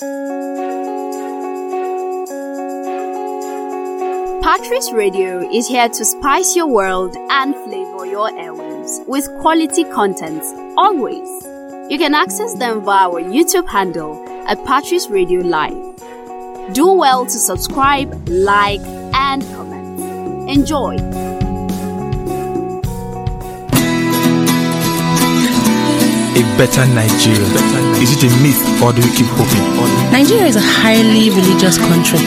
Patris Radio is here to spice your world and flavor your airwaves with quality content always. You can access them via our YouTube handle at Patris Radio Live. Do well to subscribe, like, and comment. Enjoy! A better Nigeria? Is it a myth or do we keep hoping? Nigeria is a highly religious country.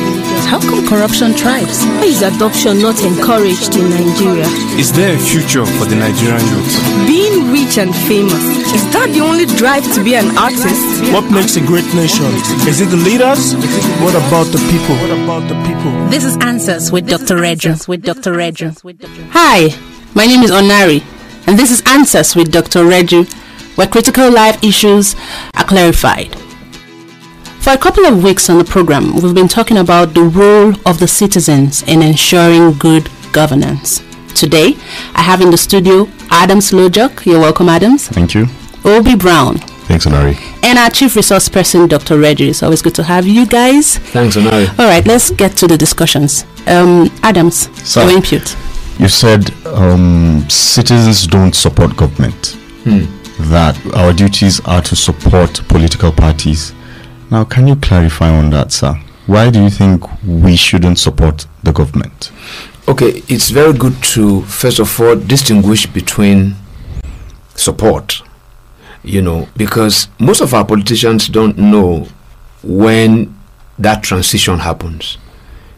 How come corruption thrives? Why is adoption not encouraged in Nigeria? Is there a future for the Nigerian youth? Being rich and famous, is that the only drive to be an artist? What makes a great nation? Is it the leaders? What about the people? What about the people? This is Answers with Dr. Redra. With Dr. Redra. Hi, my name is Onari, and this is Answers with Dr. Redra, where critical life issues are clarified. For a couple of weeks on the program, we've been talking about the role of the citizens in ensuring good governance. Today, I have in the studio Adams Lojok. You're welcome, Adams. Thank you. Obi Brown. Thanks, Onari. And our chief resource person, Dr. Reggie. It's always good to have you guys. Thanks, Onari. All right, let's get to the discussions. Um, Adams, Sir. your input. You said um, citizens don't support government. That our duties are to support political parties. Now, can you clarify on that, sir? Why do you think we shouldn't support the government? Okay, it's very good to first of all distinguish between support, you know, because most of our politicians don't know when that transition happens,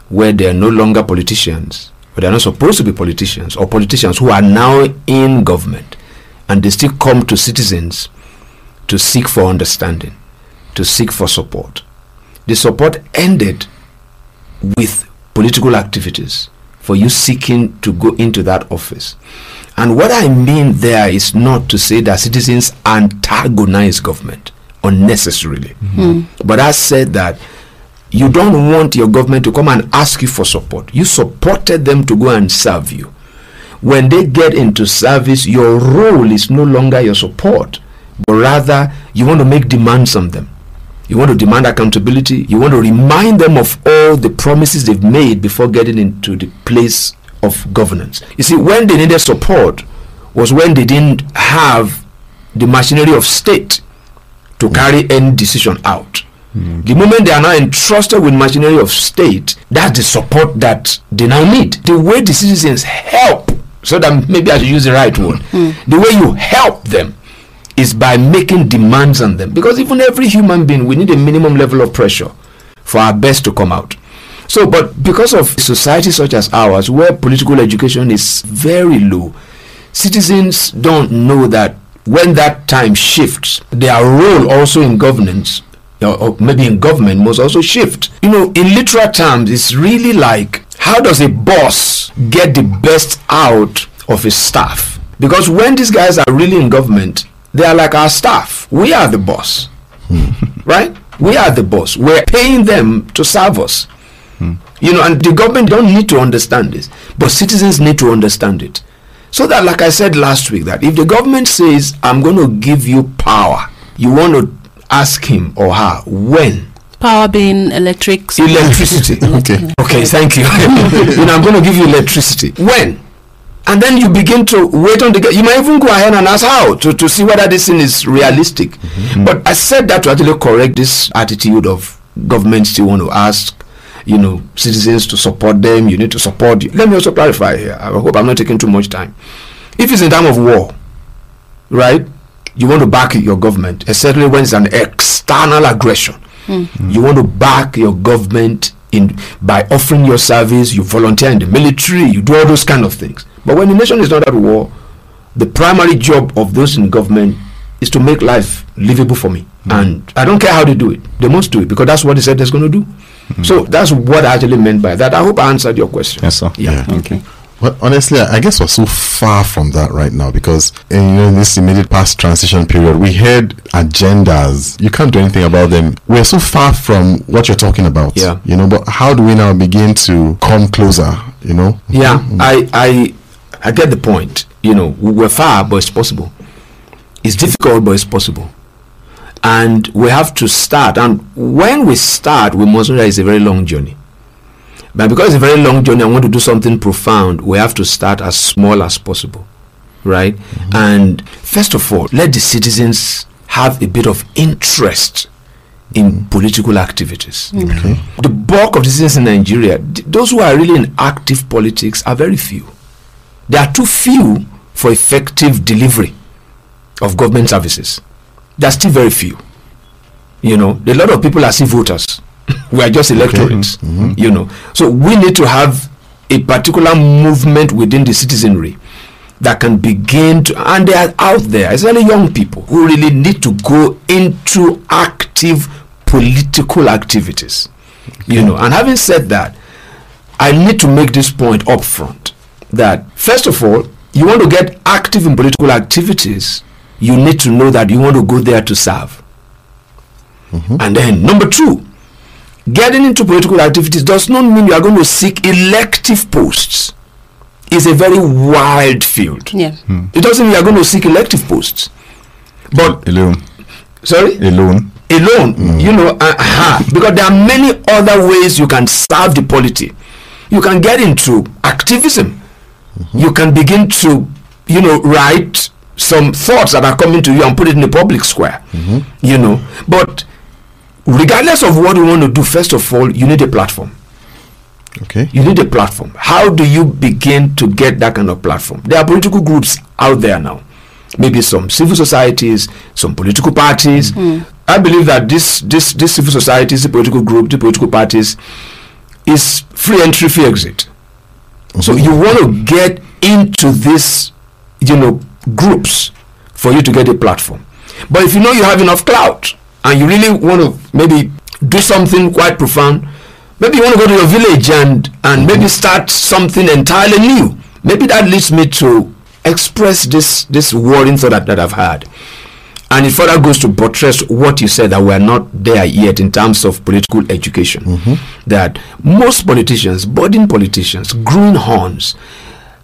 where they are no longer politicians, but they're not supposed to be politicians, or politicians who are now in government, and they still come to citizens to seek for understanding, to seek for support. The support ended with political activities for you seeking to go into that office. And what I mean there is not to say that citizens antagonize government unnecessarily. Hmm. But I said that you don't want your government to come and ask you for support. You supported them to go and serve you. When they get into service, your role is no longer your support, but rather you want to make demands on them. You want to demand accountability. You want to remind them of all the promises they've made before getting into the place of governance. You see, when they needed support was when they didn't have the machinery of state to carry any decision out. Mm. The moment they are now entrusted with machinery of state, that's the support that they now need. The way the citizens help, so that maybe I should use the right word, hmm. the way you help them is by making demands on them. Because even every human being, we need a minimum level of pressure for our best to come out. So, but because of society such as ours, where political education is very low, citizens don't know that when that time shifts, their role also in governance, or maybe in government, must also shift. You know, in literal terms, it's really like how does a boss get the best out of his staff? Because when these guys are really in government, they are like our staff. We are the boss, hmm. right? We are the boss. We're paying them to serve us. Hmm. You know, and the government don't need to understand this, but citizens need to understand it. So that, like I said last week, that if the government says, I'm going to give you power, you want to ask him or her when? Power being electric. Electricity. Okay. Okay, thank you. you know, I'm going to give you electricity. When? And then you begin to wait on the. gu- You might even go ahead and ask how to, to see whether this thing is realistic. Mm-hmm. But I said that to actually correct this attitude of government still want to ask, you know, citizens to support them. You need to support. You. Let me also clarify here. I hope I'm not taking too much time. If it's in time of war, right? You want to back your government, especially when it's an external aggression. Hmm. You want to back your government in by offering your service. You volunteer in the military. You do all those kind of things. But when the nation is not at war, the primary job of those in government is to make life livable for me. Hmm. And I don't care how they do it. They must do it because that's what they said they're going to do. Hmm. So that's what I actually meant by that. I hope I answered your question. Yes, sir. Yeah. Okay. Well, honestly, I guess we're so far from that right now because uh, you know in this immediate past transition period, we had agendas. You can't do anything about them. We're so far from what you're talking about. Yeah. You know, but how do we now begin to come closer? You know. Yeah, Mhm. I, I, I get the point. You know, we- we're far, but it's possible. It's difficult, but it's possible. and we have to start. And when we start, we must that it's a very long journey. But because it's a very long journey, I want to do something profound. We have to start as small as possible, right? Mm-hmm. And first of all, let the citizens have a bit of interest in political activities. Mm-hmm. The bulk of the citizens in Nigeria, th- those who are really in active politics, are very few. There are too few for effective delivery of government services. There are still very few. You know, a lot of people are still voters. We are just electorates. Mm-hmm. Mm-hmm. You know, so we need to have a particular movement within the citizenry that can begin to, and they are out there, especially young people who really need to go into active political activities. You know, and having said that, I need to make this point up front that first of all, you want to get active in political activities, you need to know that you want to go there to serve. Mm-hmm. And then number two, getting into political activities does not mean you are going to seek elective posts. It's a very wide field. Yeah. It doesn't mean you are going to seek elective posts. But Alone. sorry, Alone. alone, you know, uh, uh, because there are many other ways you can serve the polity. You can get into activism. You can begin to, you know, write some thoughts that are coming to you and put it in the public square. You know, but regardless of what you want to do, first of all, you need a platform. Okay. You need a platform. How do you begin to get that kind of platform? There are political groups out there now. Maybe some civil societies, some political parties. Mm-hmm. I believe that this this this civil societies, the political group, the political parties, is free entry, free exit. So you want to get into this, you know, groups for you to get a platform. But if you know you have enough clout and you really want to maybe do something quite profound, maybe you want to go to your village and and maybe start something entirely new. Maybe that leads me to express this this worrying thought that, that I've had. And it further goes to buttress what you said that we're not there yet in terms of political education. Mm-hmm. That most politicians, budding politicians, greenhorns,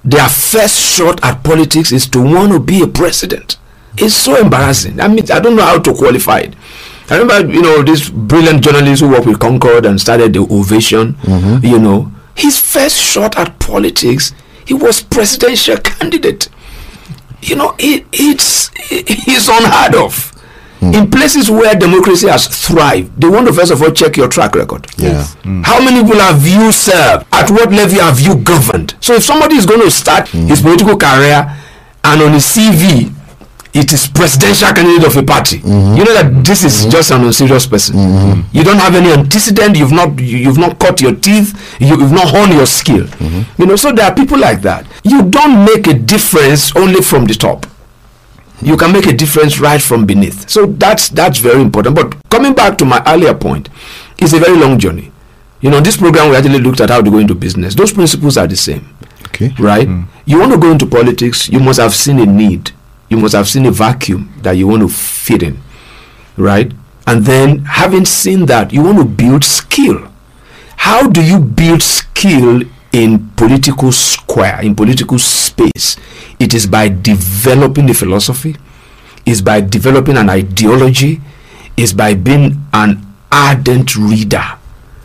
their first shot at politics is to want to be a president. It's so embarrassing. I mean, I don't know how to qualify it. I remember, you know, this brilliant journalist who worked with Concord and started the Ovation. Mm-hmm. You know, his first shot at politics, he was presidential candidate. You know, it, it's it's unheard of. Hmm. In places where democracy has thrived, they want to first of all check your track record. Yeah. Hmm. How many people have you served? At what level have you governed? So if somebody is going to start hmm. his political career and on his CV it is presidential candidate of a party, mm-hmm. you know that this is mm-hmm. just an unserious person. Mm-hmm. You don't have any antecedent. You've not you, you've not cut your teeth. You, you've not honed your skill. You know, so there are people like that. You don't make a difference only from the top you can make a difference right from beneath. So that's that's very important. But coming back to my earlier point, it's a very long journey. You know, this program we actually looked at how to go into business. Those principles are the same, Okay. right? Mm. You want to go into politics, you must have seen a need, you must have seen a vacuum that you want to fit in, right? And then having seen that, you want to build skill. How do you build skill in political square, in political space? It is by developing the philosophy, is by developing an ideology, is by being an ardent reader.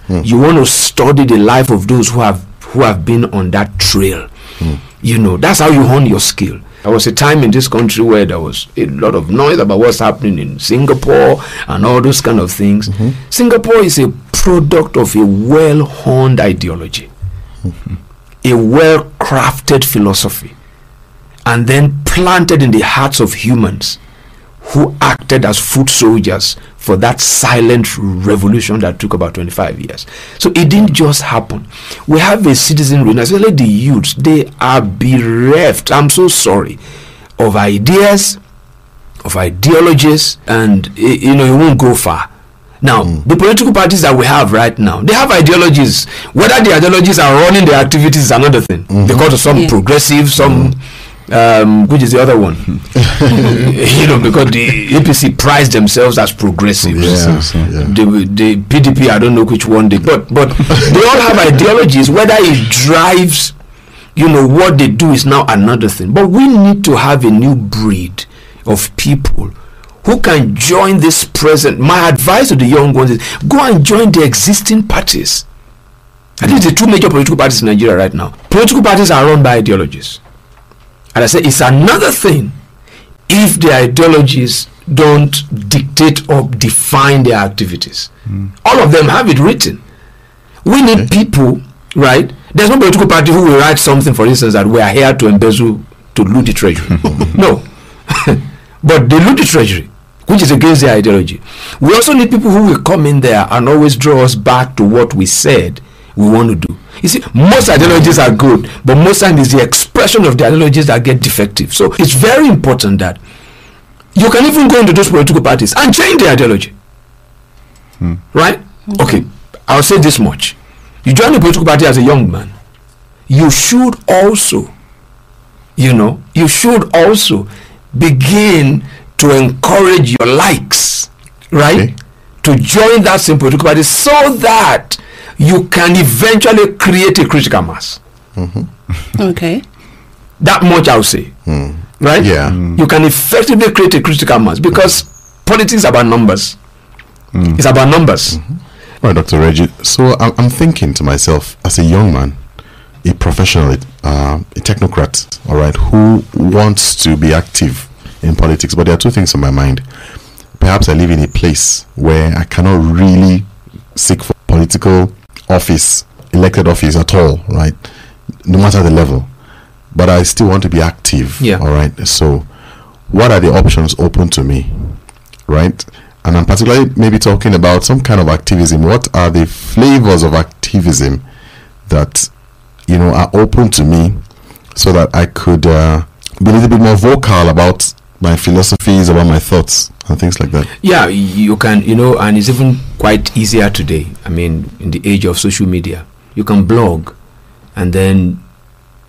Hmm. You want to study the life of those who have who have been on that trail. Hmm. You know, that's how you hone your skill. There was a time in this country where there was a lot of noise about what's happening in Singapore and all those kind of things. Mm-hmm. Singapore is a product of a well honed ideology, a well crafted philosophy, and then planted in the hearts of humans who acted as foot soldiers for that silent revolution that took about 25 years. So it didn't just happen. We have a citizenry, and especially the youths, they are bereft, I'm so sorry, of ideas, of ideologies, and you know, it won't go far. Now, hmm. the political parties that we have right now, they have ideologies. Whether the ideologies are running their activities is another thing. Mm-hmm. Because of some Yeah. progressive, some mm-hmm. Um, which is the other one? you know, because the APC prize themselves as progressives. Yeah. so- yeah. The, the PDP, I don't know which one they, but but they all have ideologies. Whether it drives, you know, what they do is now another thing. But we need to have a new breed of people who can join this present. My advice to the young ones is go and join the existing parties. I think the two major political parties in Nigeria right now. Political parties are run by ideologies. And I say it's another thing if the ideologies don't dictate or define their activities. Hmm. All of them have it written. We need eh? people, right? There's no political party who will write something, for instance, that we are here to embezzle, to loot the treasury. no. but they loot the treasury, which is against their ideology. We also need people who will come in there and always draw us back to what we said we want to do. You see, most ideologies are good, but most times it's the expression of the ideologies that get defective. So it's very important that you can even go into those political parties and change the ideology. Hmm. Right? Okay. I'll say this much. You join the political party as a young man, you should also, you know, you should also begin to encourage your likes, right? Okay. To join that same political party so that you can eventually create a critical mass. Mm-hmm. Okay. That much I'll say. Mm. Right? Yeah. Mm. You can effectively create a critical mass because politics is about numbers. Mm. It's about numbers. Mm-hmm. Right, Dr. Reggie. So I'm, I'm thinking to myself, as a young man, a professional, uh, a technocrat, all right, who wants to be active in politics, but there are two things on my mind. Perhaps I live in a place where I cannot really seek for political office, elected office at all, right? No matter the level. But I still want to be active. Yeah. All right. So, what are the options open to me? Right? And I'm particularly maybe talking about some kind of activism. What are the flavors of activism that, you know, are open to me so that I could uh, be a little bit more vocal about my philosophies, about my thoughts, and things like that? Yeah, you can, you know, and it's even quite easier today. I mean, in the age of social media, you can blog, and then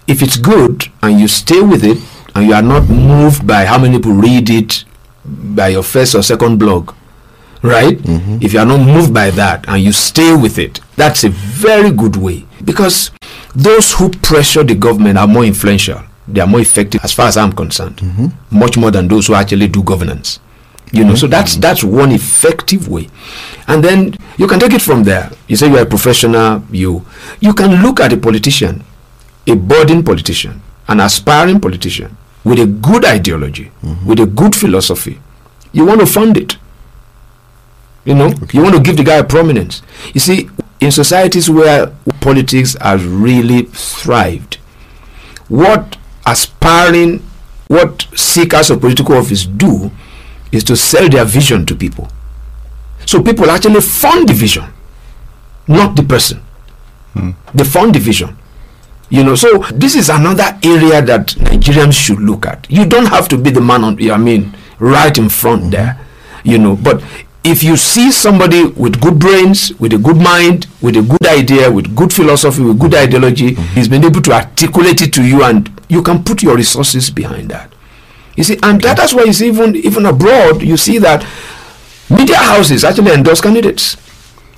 if it's good and you stay with it, and you are not moved by how many people read it by your first or second blog, right? Mm-hmm. If you are not moved by that and you stay with it, that's a very good way because those who pressure the government are more influential. They are more effective, as far as I'm concerned, mm-hmm. much more than those who actually do governance. You know, so that's mm-hmm. that's one effective way, and then you can take it from there. You say you are a professional. You you can look at a politician, a budding politician, an aspiring politician with a good ideology, mm-hmm. with a good philosophy. You want to fund it. You know, you want to give the guy a prominence. You see, in societies where politics has really thrived, what aspiring, what seekers of political office do is to sell their vision to people. So people actually fund the vision, not the person. Hmm. They fund the vision. You know, so this is another area that Nigerians should look at. You don't have to be the man on, I mean, right in front there, you know, but if you see somebody with good brains, with a good mind, with a good idea, with good philosophy, with good ideology, he's been able to articulate it to you and you can put your resources behind that. You see, and that, that's why you see even even abroad, you see that media houses actually endorse candidates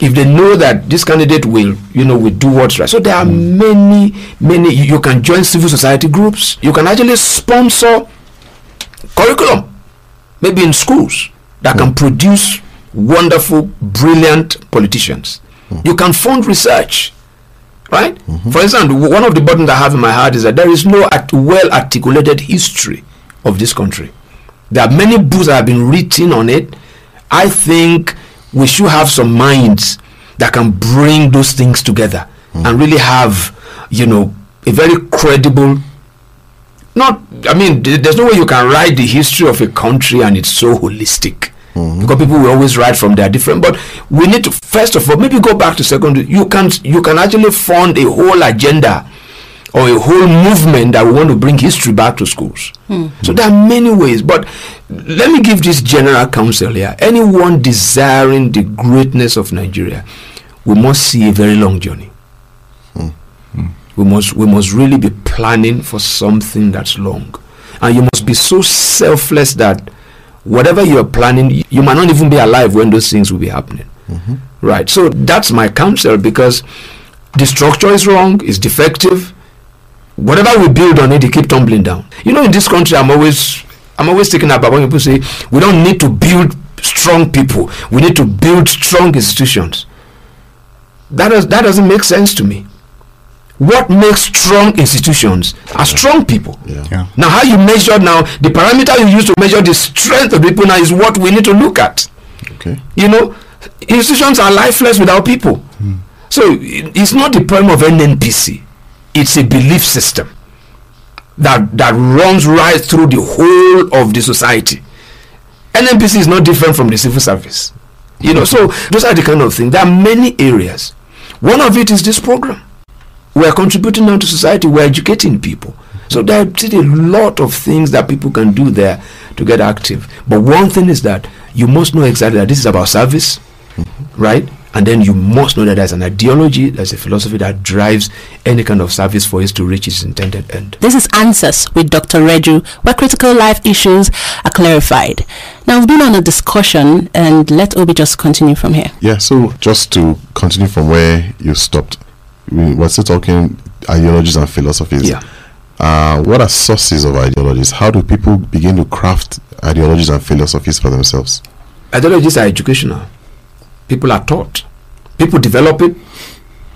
if they know that this candidate will, you know, will do what's right. So there are mm. many, many. You, you can join civil society groups. You can actually sponsor curriculum, maybe in schools that mm. can produce wonderful, brilliant politicians. Hmm. You can fund research, right? Mm-hmm. For example, one of the burdens I have in my heart is that there is no at- well articulated history of this country. There are many books that have been written on it. I think we should have some minds that can bring those things together hmm. and really have, you know, a very credible. Not, I mean, th- there's no way you can write the history of a country and it's so holistic Mm-hmm. because people will always write from their different. But we need to first of all maybe go back to secondary. You can you can actually fund a whole agenda or a whole movement that we want to bring history back to schools. Hmm. So there are many ways, but let me give this general counsel here. Anyone desiring the greatness of Nigeria, we must see a very long journey. Hmm. Hmm. We must we must really be planning for something that's long, and you must be so selfless that whatever you are planning, you might not even be alive when those things will be happening. Mm-hmm. Right. So that's my counsel because the structure is wrong, it's defective. Whatever we build on it, it keep tumbling down. You know, in this country, I'm always I'm always taken aback when people say we don't need to build strong people. We need to build strong institutions. That does that doesn't make sense to me. What makes strong institutions are strong people. Yeah. Yeah. Now, how you measure now the parameter you use to measure the strength of people now is what we need to look at. Okay. You know, institutions are lifeless without people. Hmm. So it's not the problem of NNPC. It's a belief system that that runs right through the whole of the society. NNPC is not different from the civil service. You know, so those are the kind of things. There are many areas. One of it is this program. We are contributing now to society. We are educating people. So there are still a lot of things that people can do there to get active. But one thing is that you must know exactly that this is about service, right? And then you must know that there's an ideology, there's a philosophy that drives any kind of service for it to reach its intended end. This is Answers with Dr. Reju, where critical life issues are clarified. Now, we've been on a discussion, and let Obi just continue from here. Yeah, so just to continue from where you stopped, we were still talking ideologies and philosophies. Yeah. Uh, what are sources of ideologies? How do people begin to craft ideologies and philosophies for themselves? ideologies are educational. People are taught. People develop it,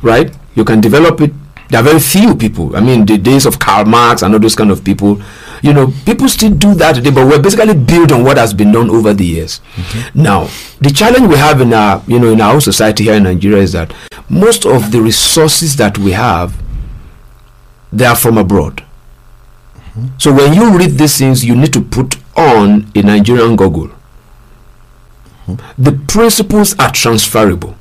right? You can develop it. There are very few people. I mean, the days of Karl Marx and all those kind of people, you know, people still do that today, but we're basically built on what has been done over the years. Mm-hmm. Now, the challenge we have in our, you know, in our society here in Nigeria is that most of the resources that we have, they are from abroad. Mm-hmm. So when you read these things, you need to put on a Nigerian goggle mm-hmm. the principles are transferable.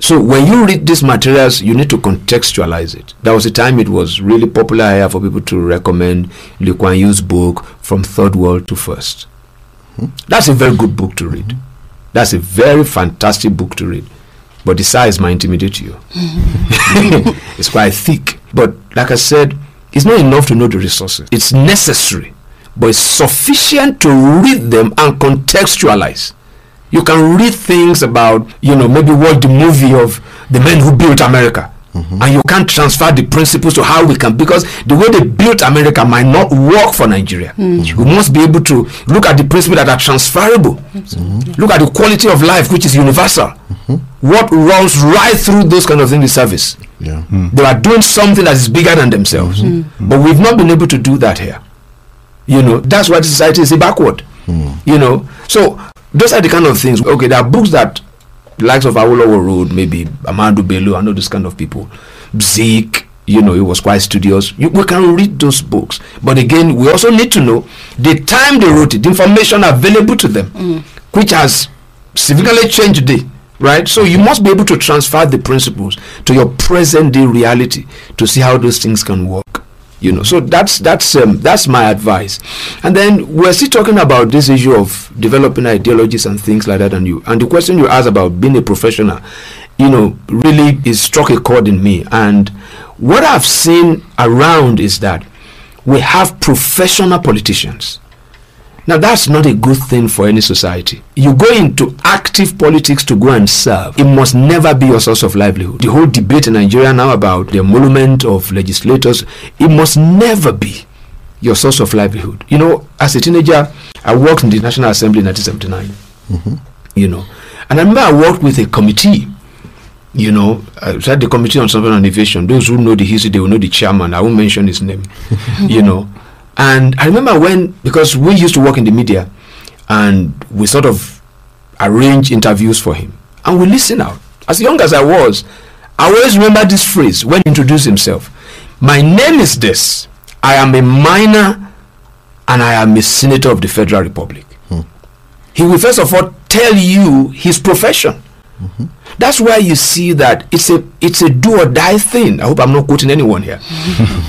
So when you read these materials, you need to contextualize it. There was a time it was really popular here for people to recommend Lee Kuan Yew's book From Third World to First. Hmm? That's a very good book to read. That's a very fantastic book to read. But the size might intimidate you. it's quite thick. But like I said, it's not enough to know the resources. It's necessary, but it's sufficient to read them and contextualize. You can read things about, you know, maybe watch the movie of the men who built America. Mm-hmm. And you can't transfer the principles to how we can because the way they built America might not work for Nigeria. Mm. We must be able to look at the principles that are transferable. Look at the quality of life which is universal. Mm-hmm. What runs right through those kind of things is service. Yeah. Mm. They are doing something that is bigger than themselves. Mm-hmm. Mm. But we've not been able to do that here. You know, that's why the society is backward. You know, so those are the kind of things. Okay, there are books that the likes of Awolowo Road, maybe Ahmadu Bello, and all those kind of people. Zik, you know, he was quite studious. You, we can read those books. But again, we also need to know the time they wrote it, the information available to them, mm. which has significantly changed today. Right, so you must be able to transfer the principles to your present day reality to see how those things can work you know. So that's that's um, that's my advice. And then we're still talking about this issue of developing ideologies and things like that. And you and the question you asked about being a professional you know really is struck a chord in me. And what i've seen around is that we have professional politicians now that's not a good thing for any society. You go into active politics to go and serve. It must never be your source of livelihood. The whole debate in Nigeria now about the emolument of legislators, it must never be your source of livelihood. You know, as a teenager, I worked in the National Assembly in 1979. Mm-hmm. You know, and I remember I worked with a committee. You know, uh, I said the committee on sovereign innovation. Those who know the history, they will know the chairman. I won't mention his name. you know, and I remember when, because we used to work in the media, and we sort of arrange interviews for him, and we listen out. As young as I was, I always remember this phrase when he introduced himself. My name is this. I am a miner, and I am a senator of the Federal Republic. Hmm. He will first of all tell you his profession. That's why you see that it's a it's a do or die thing. I hope I'm not quoting anyone here.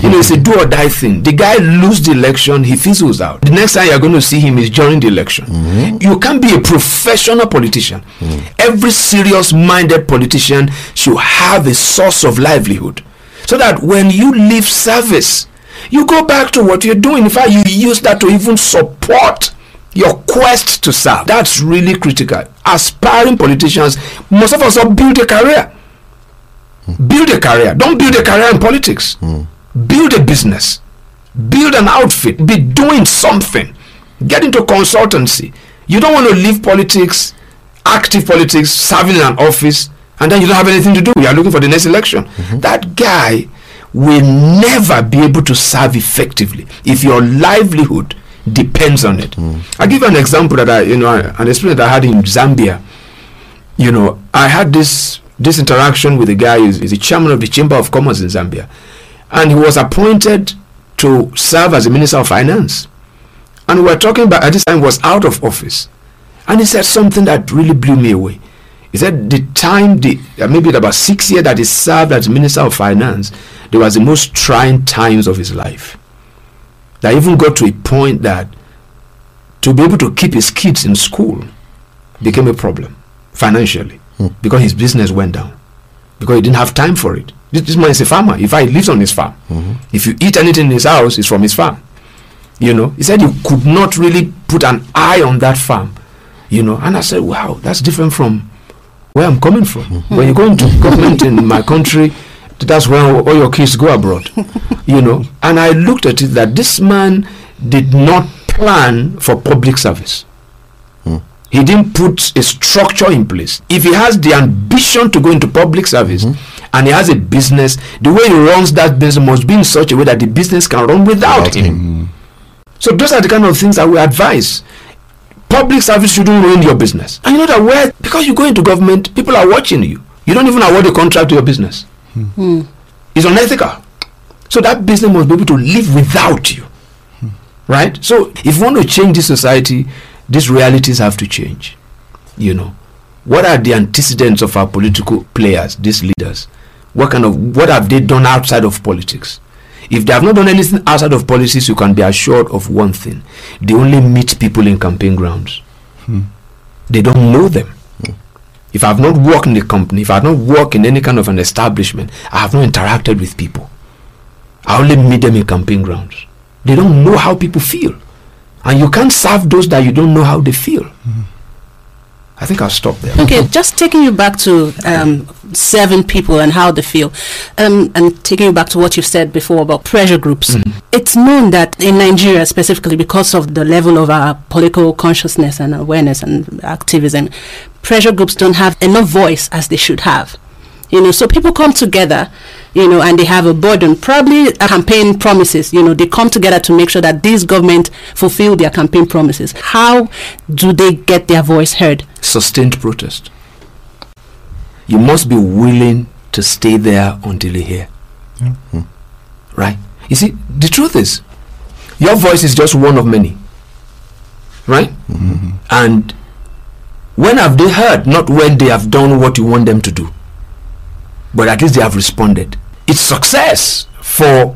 you know, it's a do or die thing. The guy loses the election, he fizzles out. The next time you're going to see him is during the election. Mm-hmm. You can't be a professional politician. Mm. Every serious-minded politician should have a source of livelihood, so that when you leave service, you go back to what you're doing. In fact, you use that to even support your quest to serve. That's really critical. Aspiring politicians, most of us all build a career. Build a career. Don't build a career in politics. Build a business. Build an outfit. Be doing something Get into consultancy. You don't want to leave politics, active politics, serving in an office, and then you don't have anything to do. You are looking for the next election. Mm-hmm. That guy will never be able to serve effectively if your livelihood depends on it. I'll give you an example that I, you know, an experience that I had in Zambia. You know, I had this this interaction with a guy who's the chairman of the Chamber of Commerce in Zambia, and he was appointed to serve as the Minister of Finance. And we were talking about at this time was out of office, and he said something that really blew me away. He said the time, the uh, maybe about six years that he served as Minister of Finance, there was the most trying times of his life. That even got to a point that to be able to keep his kids in school became a problem financially hmm. because his business went down because he didn't have time for it. This, this man is a farmer. If he lives on his farm. Mm-hmm. If you eat anything in his house, it's from his farm. You know, he said he could not really put an eye on that farm. You know, and I said, wow, that's different from where I'm coming from. Mm-hmm. When you go into government in my country, that's where all your kids go abroad. you know, and I looked at it that this man did not plan for public service. Hmm. He didn't put a structure in place. If he has the ambition to go into public service hmm. and he has a business, the way he runs that business must be in such a way that the business can run without, Without him. Hmm. So those are the kind of things that we advise. Public service shouldn't ruin your business. And you know that where because you go into government, people are watching you. You don't even award a contract to your business. Hmm. It's unethical. So that business must be able to live without you. Hmm. Right? So if you want to change this society, these realities have to change. You know. What are the antecedents of our political players, these leaders? What kind of what have they done outside of politics? If they have not done anything outside of politics, you can be assured of one thing. They only meet people in campaign grounds. Hmm. They don't know them. If I have not worked in the company, if I have not worked in any kind of an establishment, I have not interacted with people. I only meet them in campaign grounds. They don't know how people feel. And you can't serve those that you don't know how they feel. Mm-hmm. I think I'll stop there. Okay, just taking you back to um, serving people and how they feel, um, and taking you back to what you've said before about pressure groups. It's known that in Nigeria, specifically because of the level of our political consciousness and awareness and activism, pressure groups don't have enough voice as they should have. You know, so people come together, you know, and they have a burden, probably a campaign promises. You know, they come together to make sure that this government fulfill their campaign promises. How do they get their voice heard? Sustained protest. You must be willing to stay there until you hear. Hmm. Right? You see, the truth is, your voice is just one of many. Right? Mm-hmm. And when have they heard? Not when they have done what you want them to do. But at least they have responded. It's success for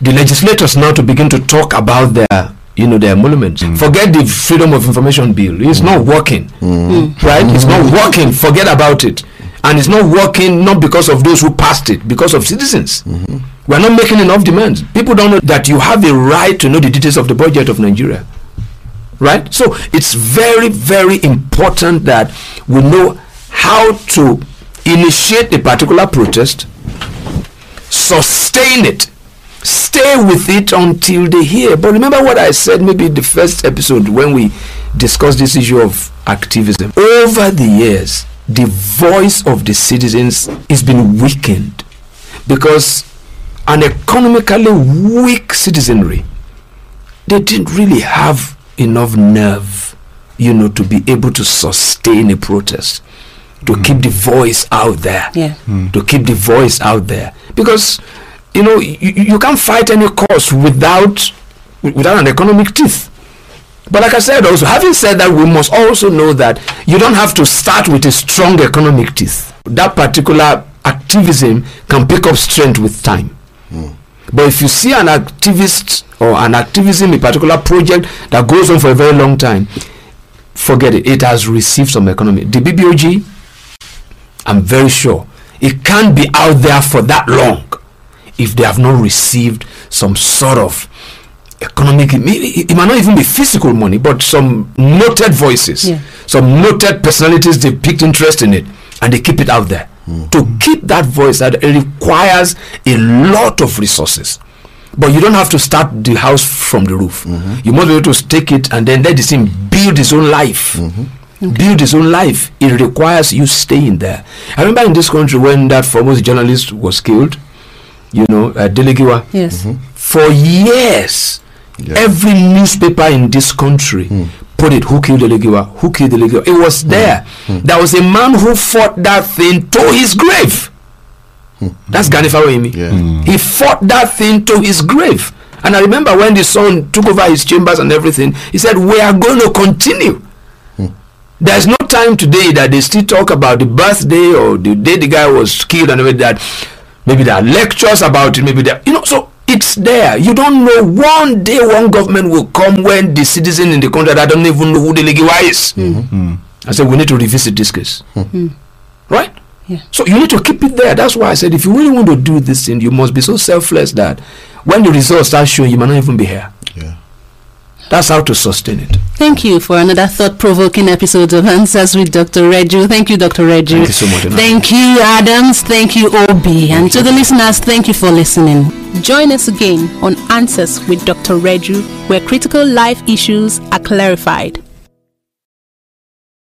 the legislators now to begin to talk about their you know their emoluments. Mm. Forget the freedom of information bill. It's not mm. working. Mm. Right? It's not working. Forget about it. And it's not working not because of those who passed it, because of citizens. Mm-hmm. We are not making enough demands. People don't know that you have a right to know the details of the budget of Nigeria. Right? So it's very, very important that we know how to initiate a particular protest, sustain it, stay with it until they hear. But remember what I said maybe in the first episode when we discussed this issue of activism. Over the years, the voice of the citizens has been weakened because an economically weak citizenry they didn't really have enough nerve you know to be able to sustain a protest to mm. keep the voice out there Yeah. to keep the voice out there because you know you, you can't fight any cause without without an economic teeth but like I said also, having said that, we must also know that you don't have to start with a strong economic teeth. That particular activism can pick up strength with time. Hmm. But if you see an activist or an activism, a particular project that goes on for a very long time, forget it. It has received some economy. The BBOG, I'm very sure, it can't be out there for that long if they have not received some sort of economic maybe it it might not even be physical money but some noted voices Yeah. some noted personalities they picked interest in it and they keep it out there hmm. to keep that voice that it requires a lot of resources But you don't have to start the house from the roof. Mm-hmm. You must be able to take it and then let the thing build its own life. Mm-hmm. Build his own life. It requires you staying there. I remember in this country when that foremost journalist was killed, you know, uh, Dele Giwa. Yes. Mm-hmm. For years, Yeah. every newspaper in this country hmm. put it who killed Dele Giwa, who killed Dele Giwa. It was hmm. there. Hmm. There was a man who fought that thing to his grave. That's Gani Fawehinmi. Yeah. He fought that thing to his grave. And I remember when the son took over his chambers and everything, he said, We are going to continue. There's no time today that they still talk about the birthday or the day the guy was killed and everything that maybe there are lectures about it, maybe there you know, so it's there. You don't know one day one government will come when the citizen in the country that don't even know who Dele Giwa is. Mm-hmm. I said we need to revisit this case. Hmm. Hmm. Right? Yeah. So you need to keep it there. That's why I said if you really want to do this thing, you must be so selfless that when the results start showing, you might not even be here. That's how to sustain it. Thank you for another thought-provoking episode of Answers with Dr. Reju. Thank you, Dr. Reju. Thank you so much, Anna. Thank you, Adams. Thank you, OB. and to the listeners, thank you for listening. Join us again on Answers with Dr. Reju, where critical life issues are clarified.